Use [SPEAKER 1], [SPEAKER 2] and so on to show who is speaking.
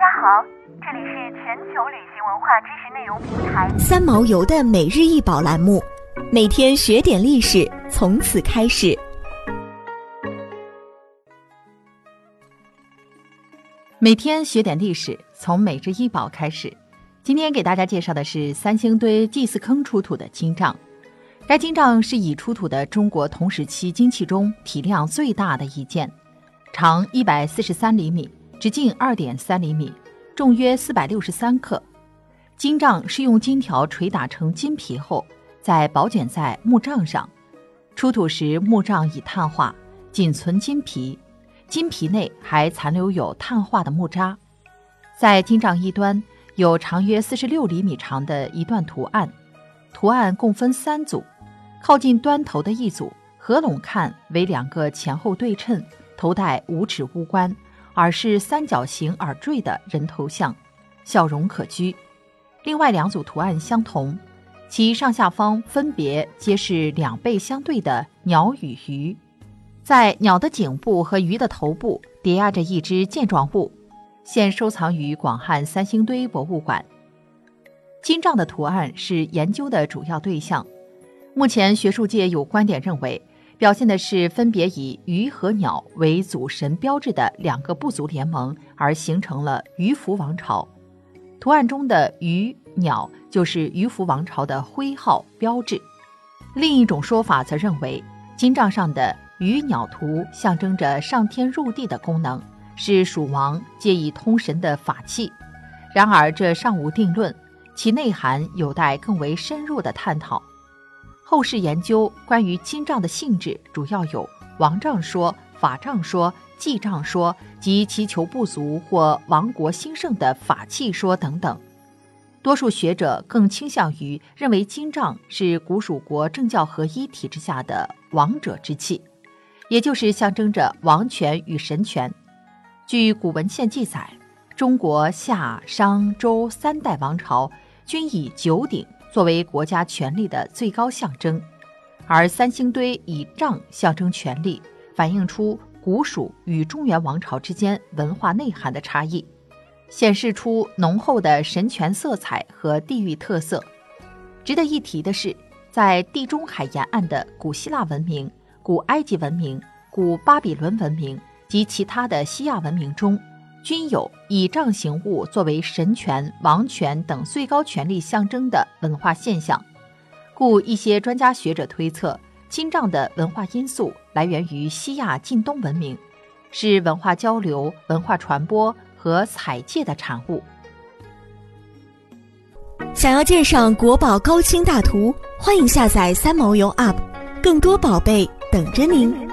[SPEAKER 1] 家好，这里是全球旅行文化知识内容平台
[SPEAKER 2] 三毛游的每日一宝栏目，每天学点历史，从此开始。
[SPEAKER 3] 每天学点历史，从每日一宝开始。今天给大家介绍的是三星堆祭祀坑出土的金杖。该金杖是已出土的中国同时期金器中体量最大的一件，长一百四十三厘米，直径二点三厘米，重约四百六十三克。金杖是用金条捶打成金皮后，再薄卷在木杖上。出土时木杖已碳化，仅存金皮，金皮内还残留有碳化的木渣。在金杖一端有长约四十六厘米长的一段图案，图案共分三组。靠近端头的一组，合拢看为两个前后对称、头戴五齿乌冠、耳是三角形耳坠的人头像，笑容可掬。另外两组图案相同，其上下方分别皆是两背相对的鸟与鱼，在鸟的颈部和鱼的头部叠压着一只剑状物，现收藏于广汉三星堆博物馆。金杖的图案是研究的主要对象。目前，学术界有观点认为，表现的是分别以鱼和鸟为祖神标志的两个部族联盟，而形成了鱼凫王朝。图案中的鱼、鸟就是鱼凫王朝的徽号标志。另一种说法则认为，金杖上的鱼鸟图象征着上天入地的功能，是蜀王借以通神的法器。然而，这尚无定论，其内涵有待更为深入的探讨。后世研究关于金杖的性质，主要有王杖说、法杖说、祭杖说及祈求不足或亡国兴盛的法器说等等。多数学者更倾向于认为金杖是古蜀国政教合一体制下的王者之器，也就是象征着王权与神权。据古文献记载，中国夏、商、周三代王朝均以九鼎。作为国家权力的最高象征，而三星堆以杖象征权力，反映出古蜀与中原王朝之间文化内涵的差异，显示出浓厚的神权色彩和地域特色。值得一提的是，在地中海沿岸的古希腊文明、古埃及文明、古巴比伦文明及其他的西亚文明中。均有以杖形物作为神权、王权等最高权力象征的文化现象，故一些专家学者推测，金杖的文化因素来源于西亚近东文明，是文化交流、文化传播和采借的产物。
[SPEAKER 2] 想要鉴赏国宝高清大图，欢迎下载三毛游 App，更多宝贝等着您。